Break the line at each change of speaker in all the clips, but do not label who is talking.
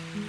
Mm-hmm.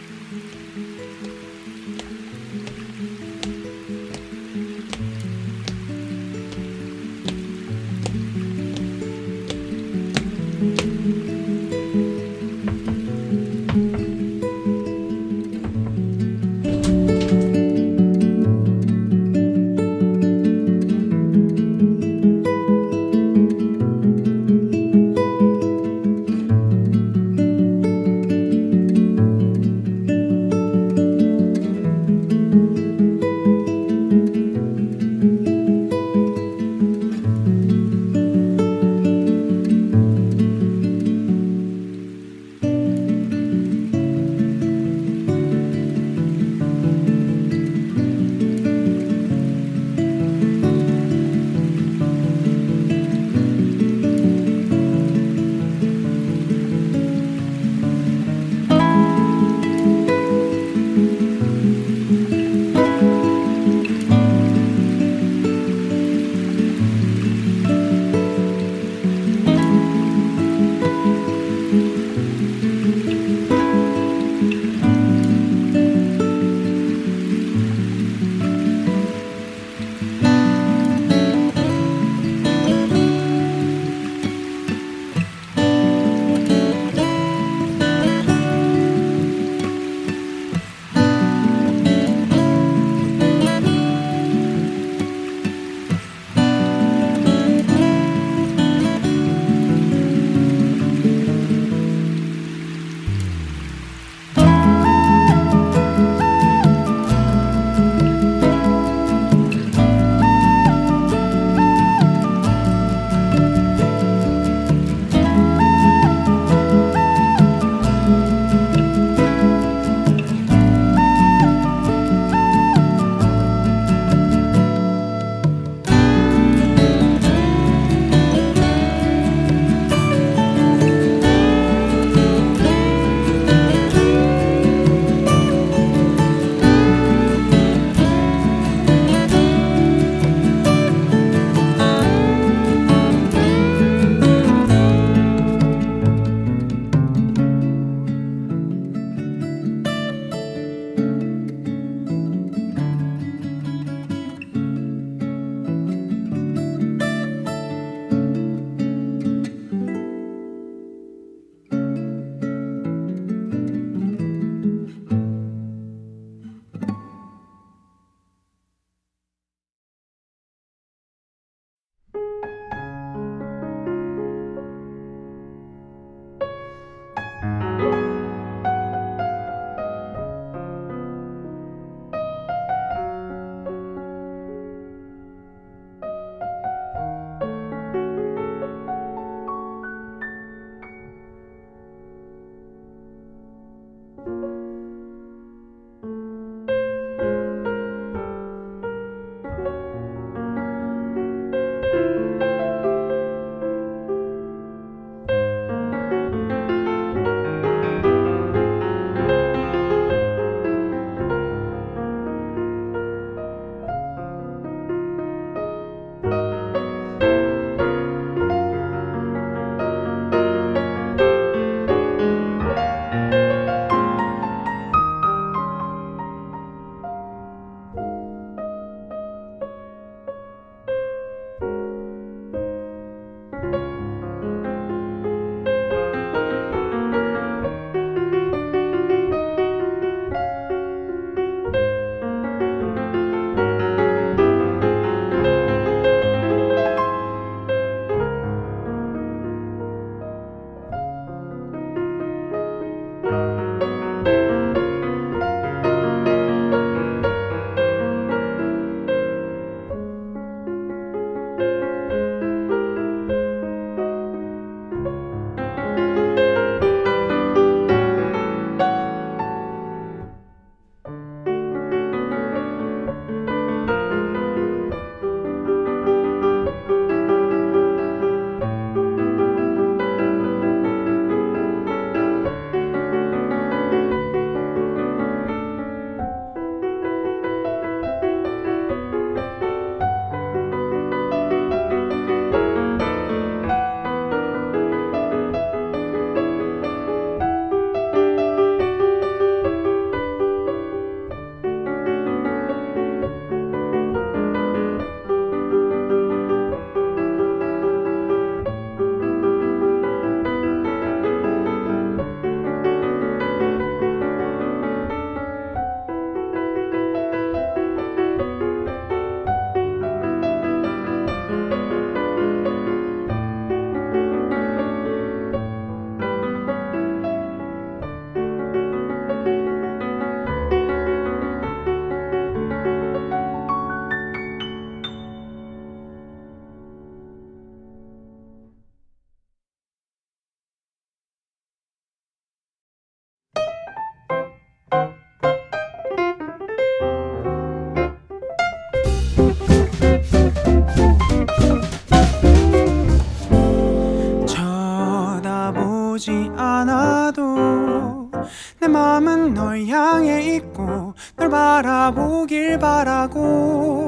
있고 널 바라보길 바라고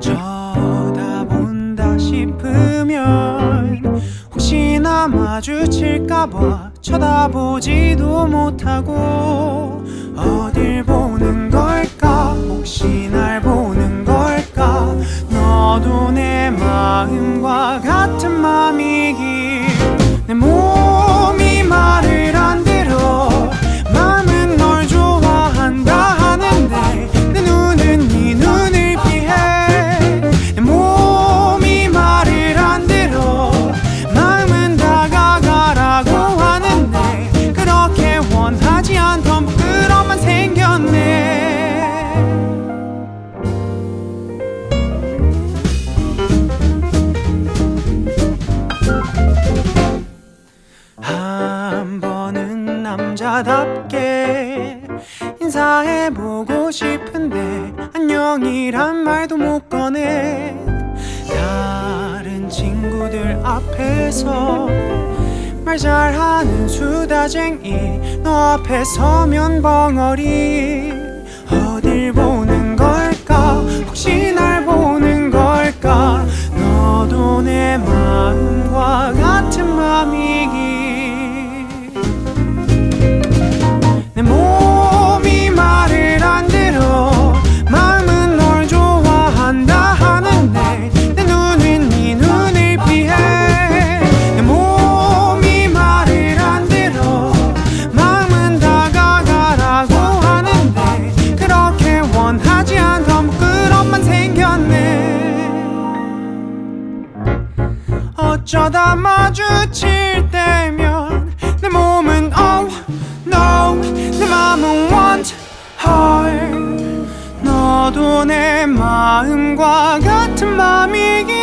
쳐다본다 싶으면 혹시나 마주칠까봐 쳐다보지도 못하고 어딜 보는 걸까? 혹시 날 보는 걸까? 너도 내 마음과 같은 앞에서 말 잘하는 수다쟁이 너 앞에 서면 벙어리. 어딜 보는 걸까? 혹시 날 보는 걸까? 너도 내 마음과 같은 마음이 마음과 같은
마음이기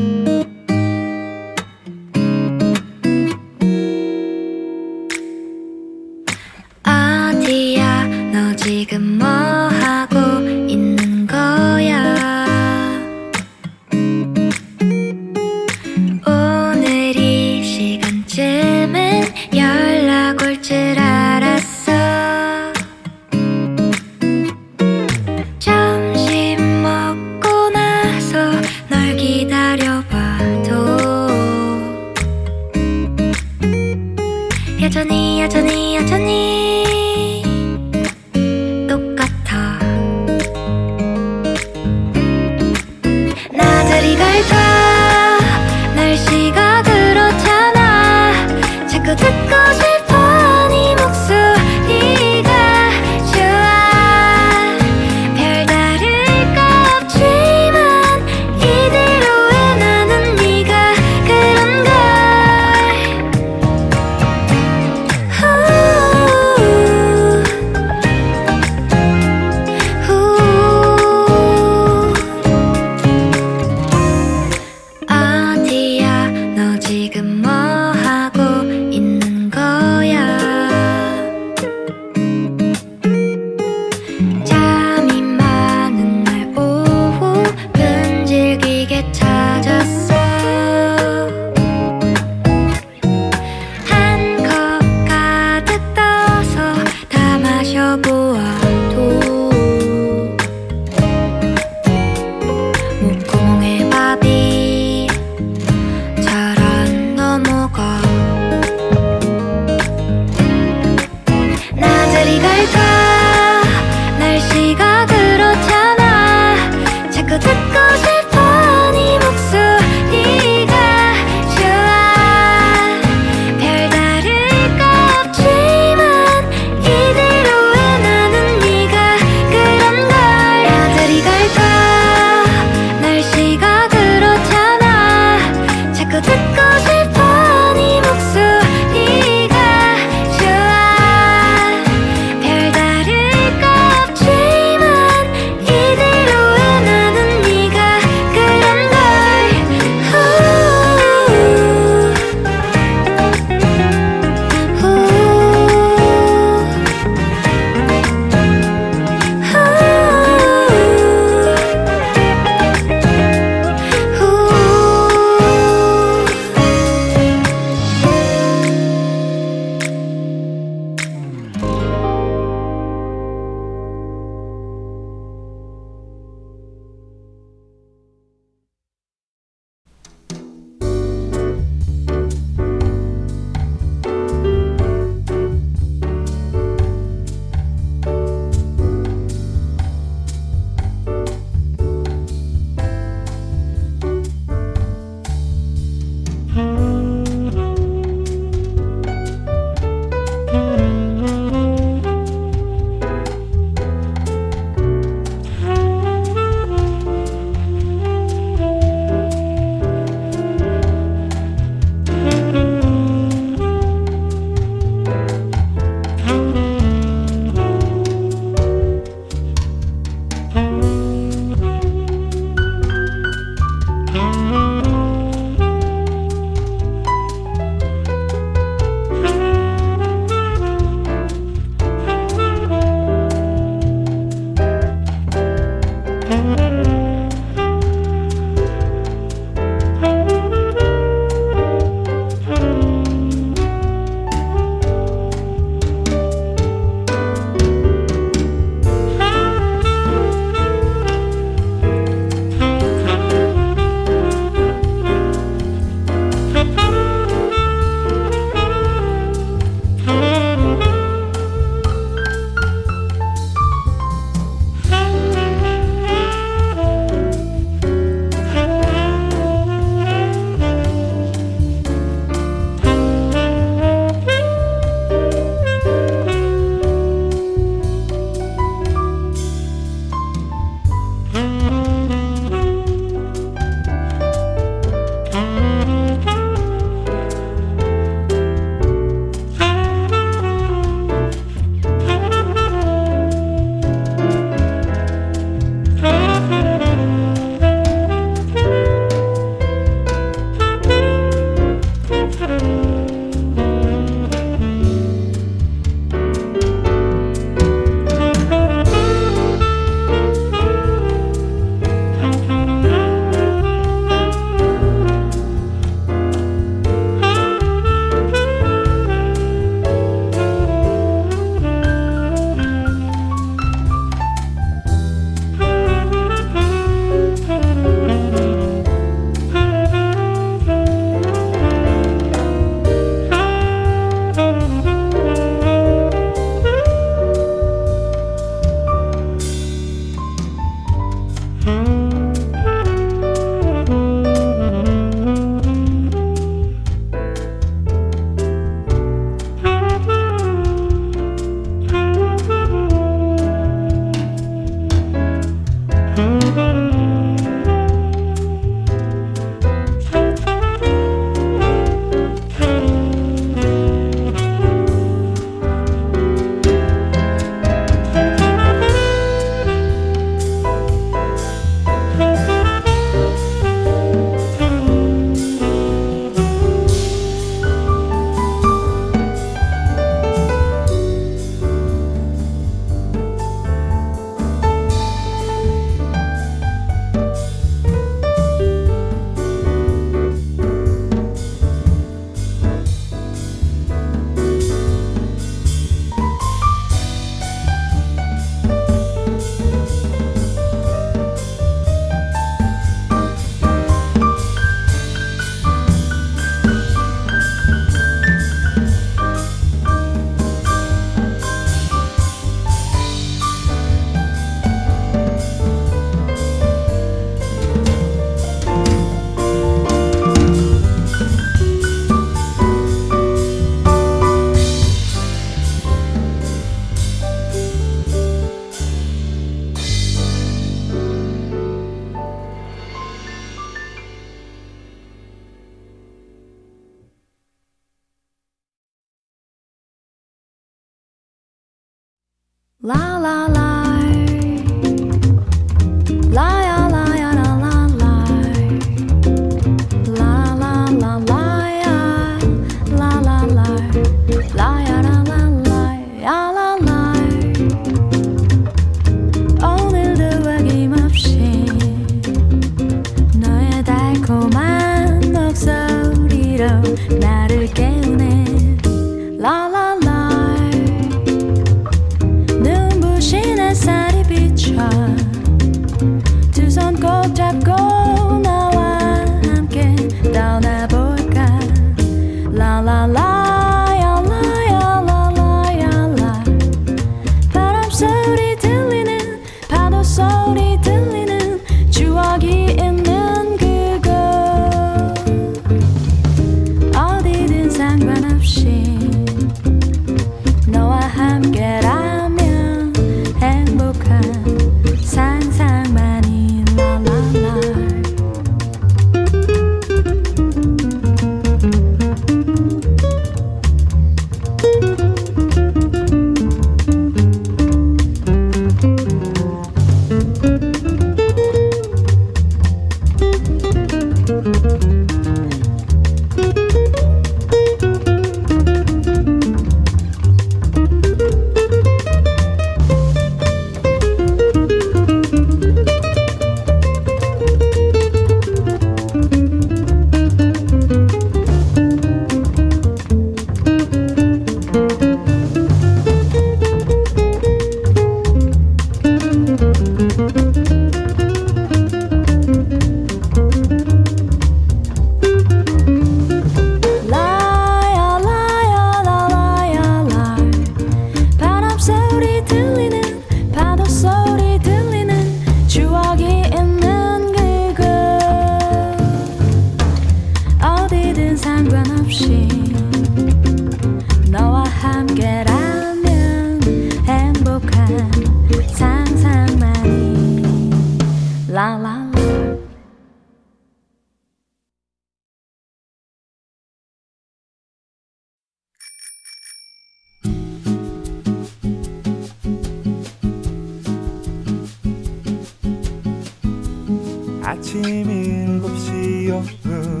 지나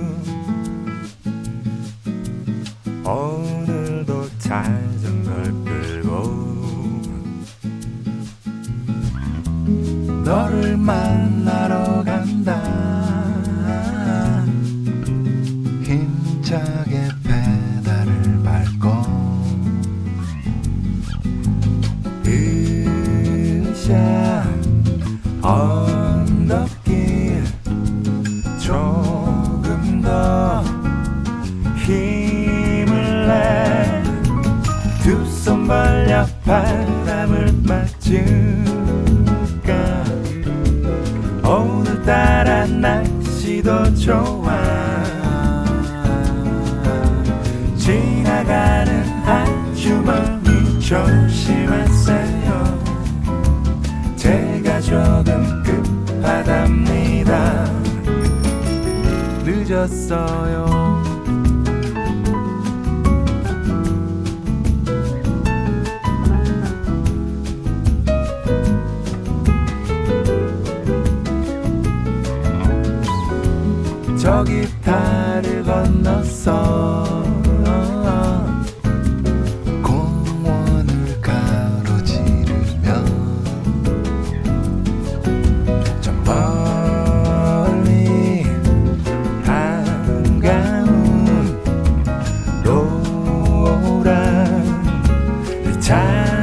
도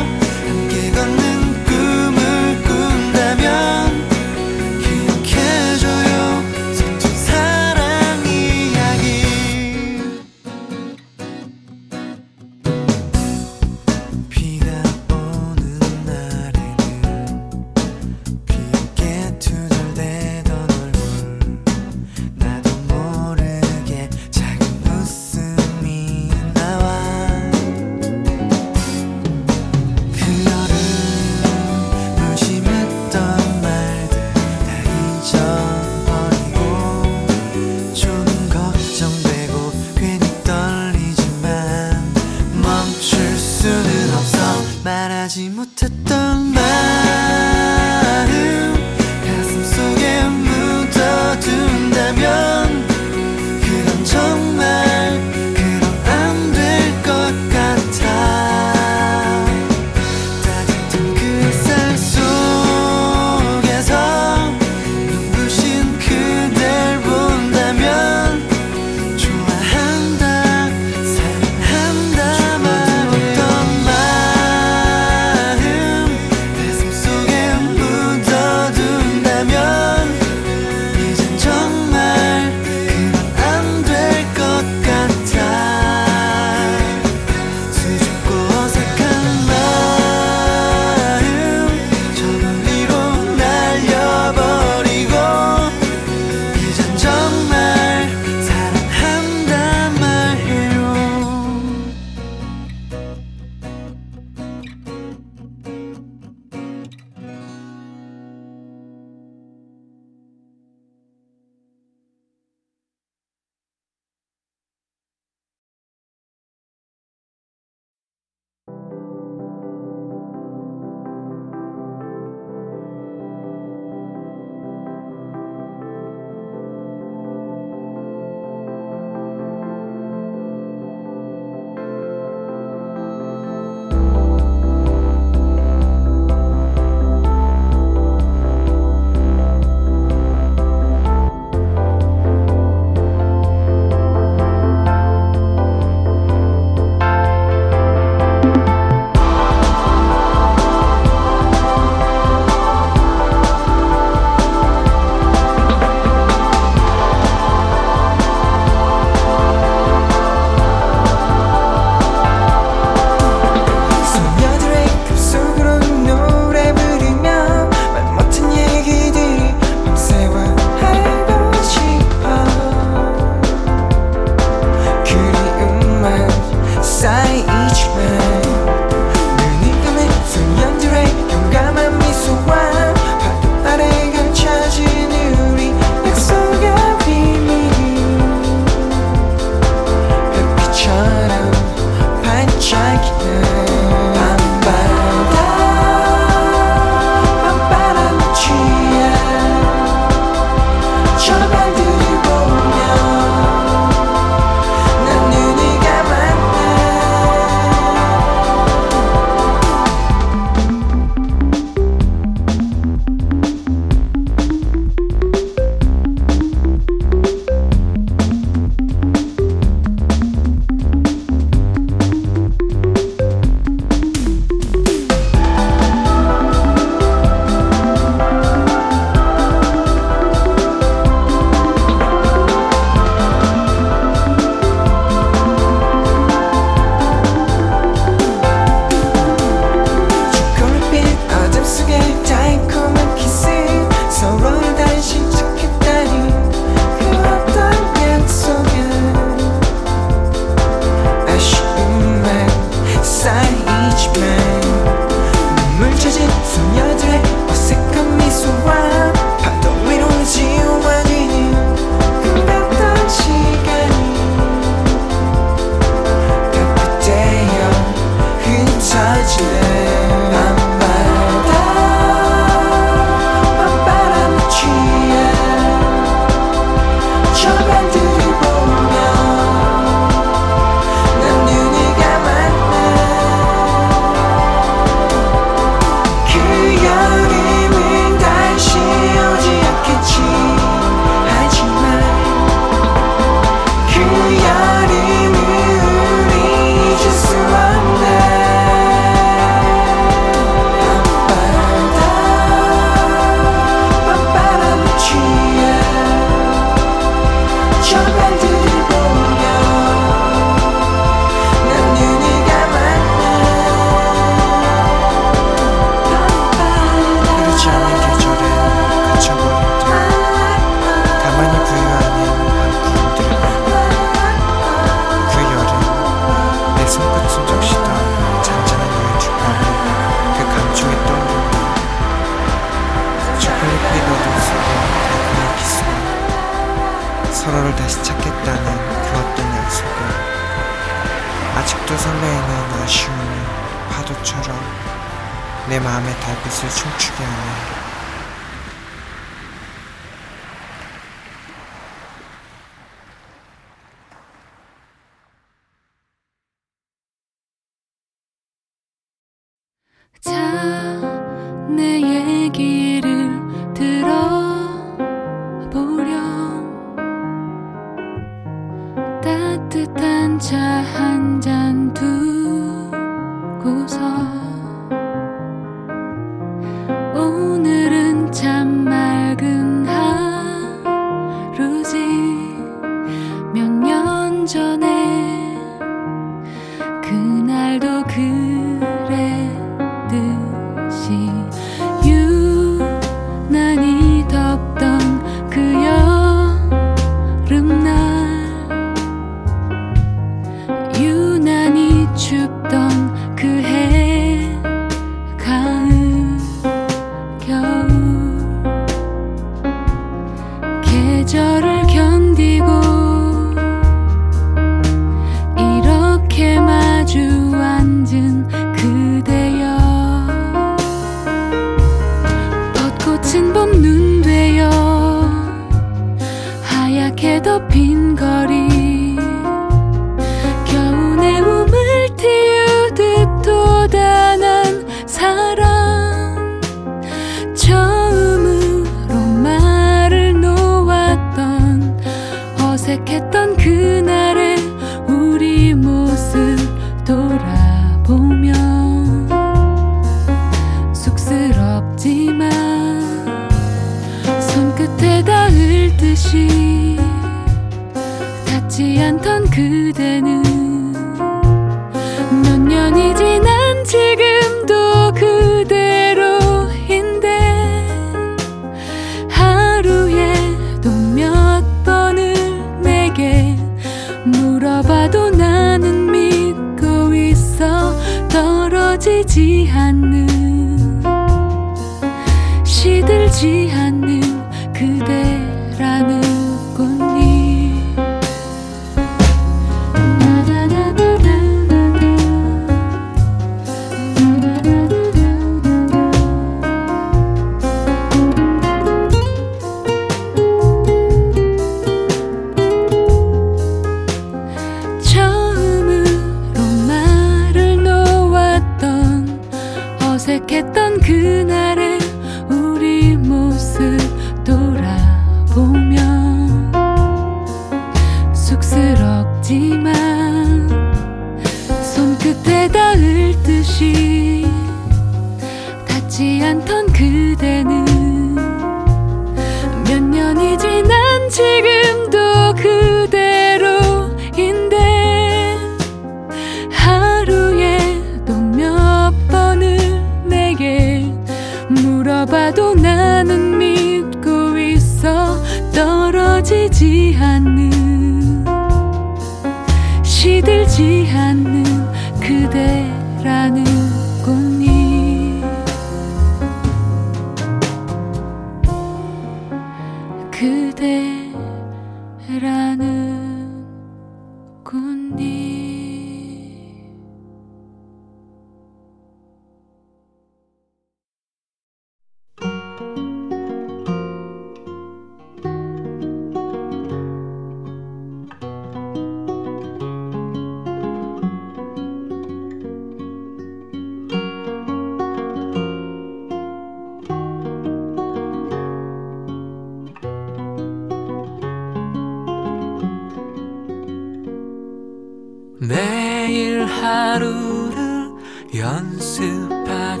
연습하지만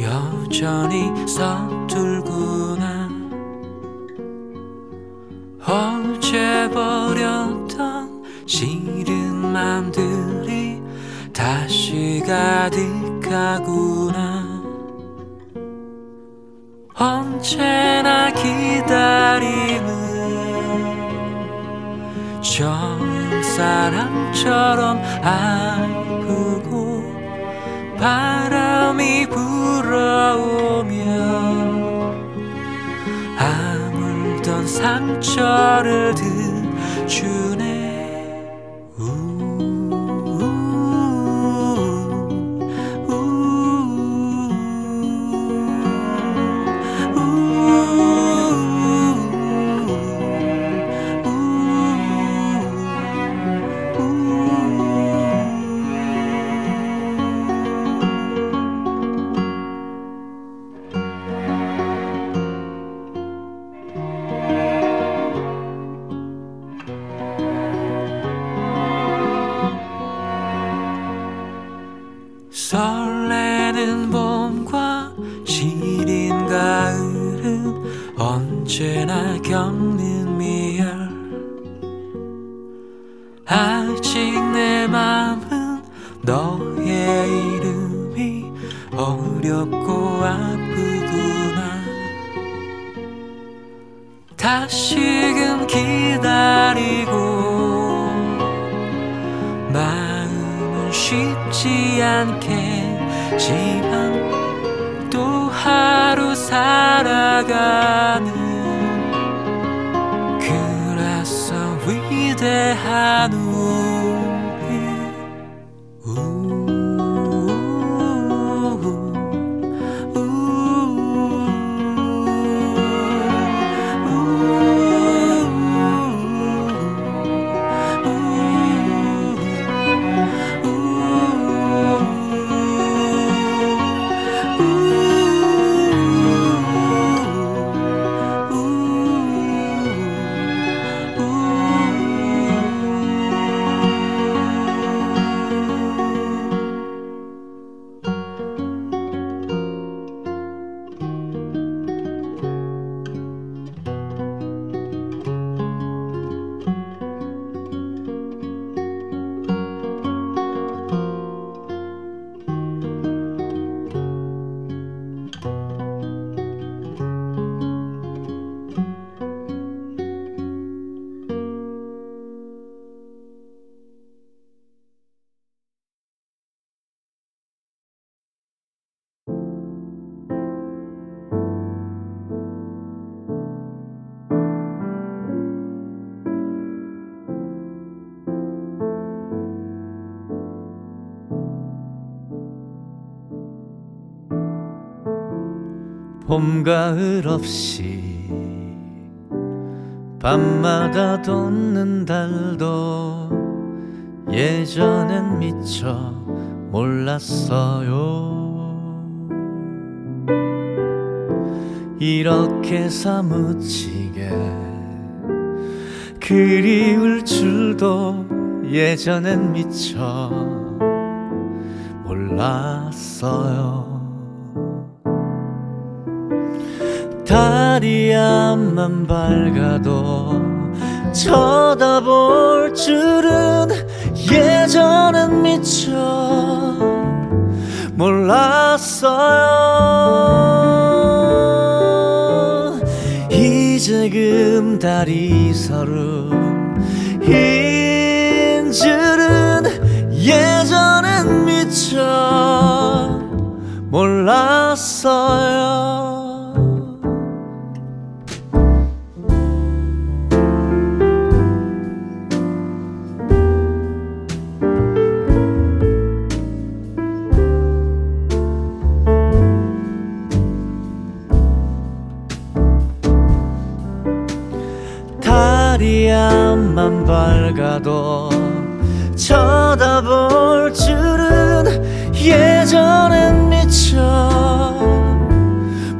여전히 서툴구나. 어제 버렸던 싫은 맘들이 다시 가득하구나. 언제나 기다림은 처음 사람처럼 아 바람이 불어오면 아물던 상처를 들주네 다시금 기다리고 마음은 쉽지 않겠지만 또 하루 살아가는 그래서 위대한 우리
봄, 가을 없이 밤마다 돋는 달도 예전엔 미처 몰랐어요. 이렇게 사무치게 그리울 줄도 예전엔 미처 몰랐어요. 달이 앞만 밝아도 쳐다볼 줄은 예전엔 미처 몰랐어요. 이제 금 달이 서름인 줄은 예전엔 미처 몰랐어요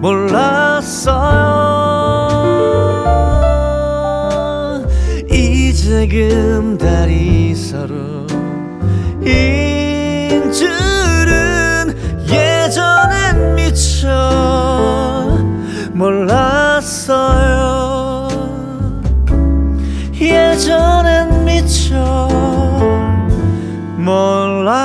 몰랐어요 이제 금 달이 서로 인 줄은 예전엔 미처 몰랐어요. 예전엔 미처 몰랐어요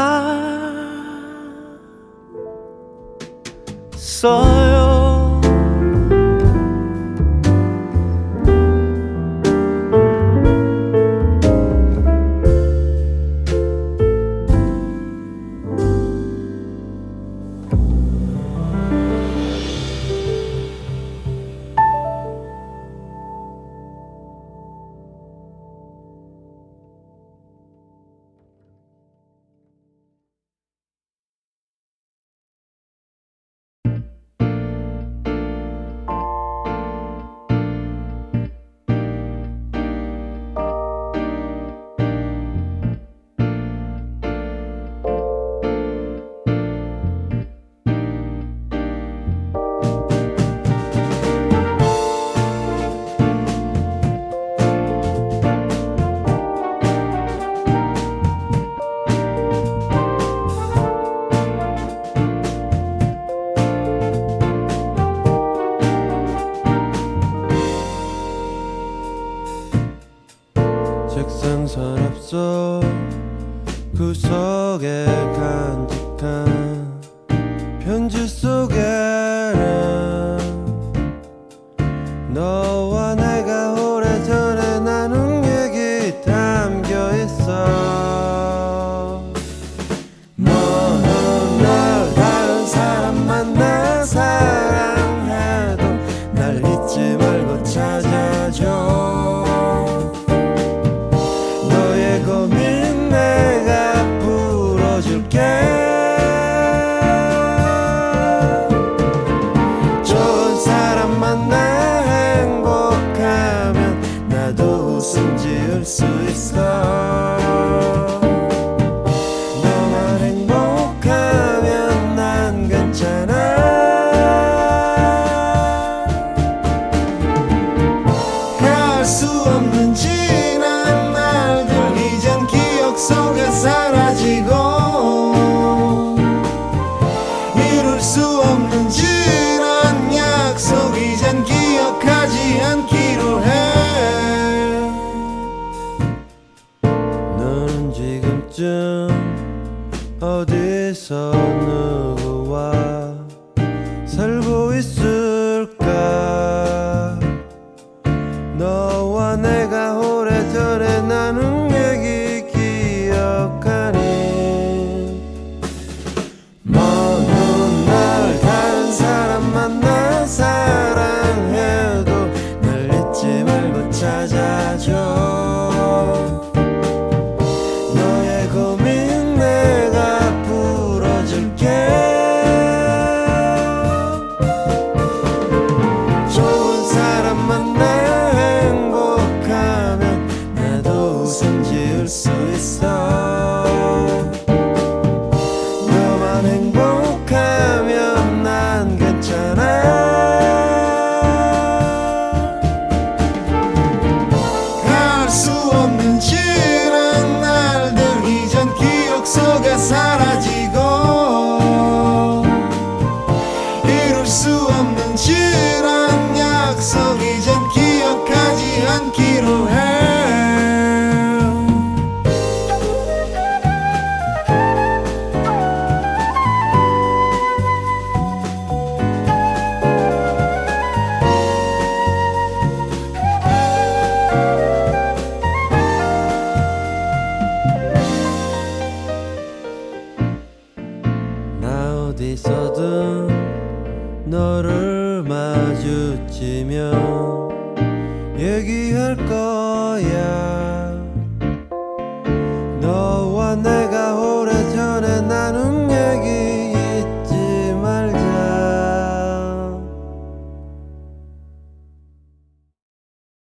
책상 서랍 속 구석에 간직한 편지 속에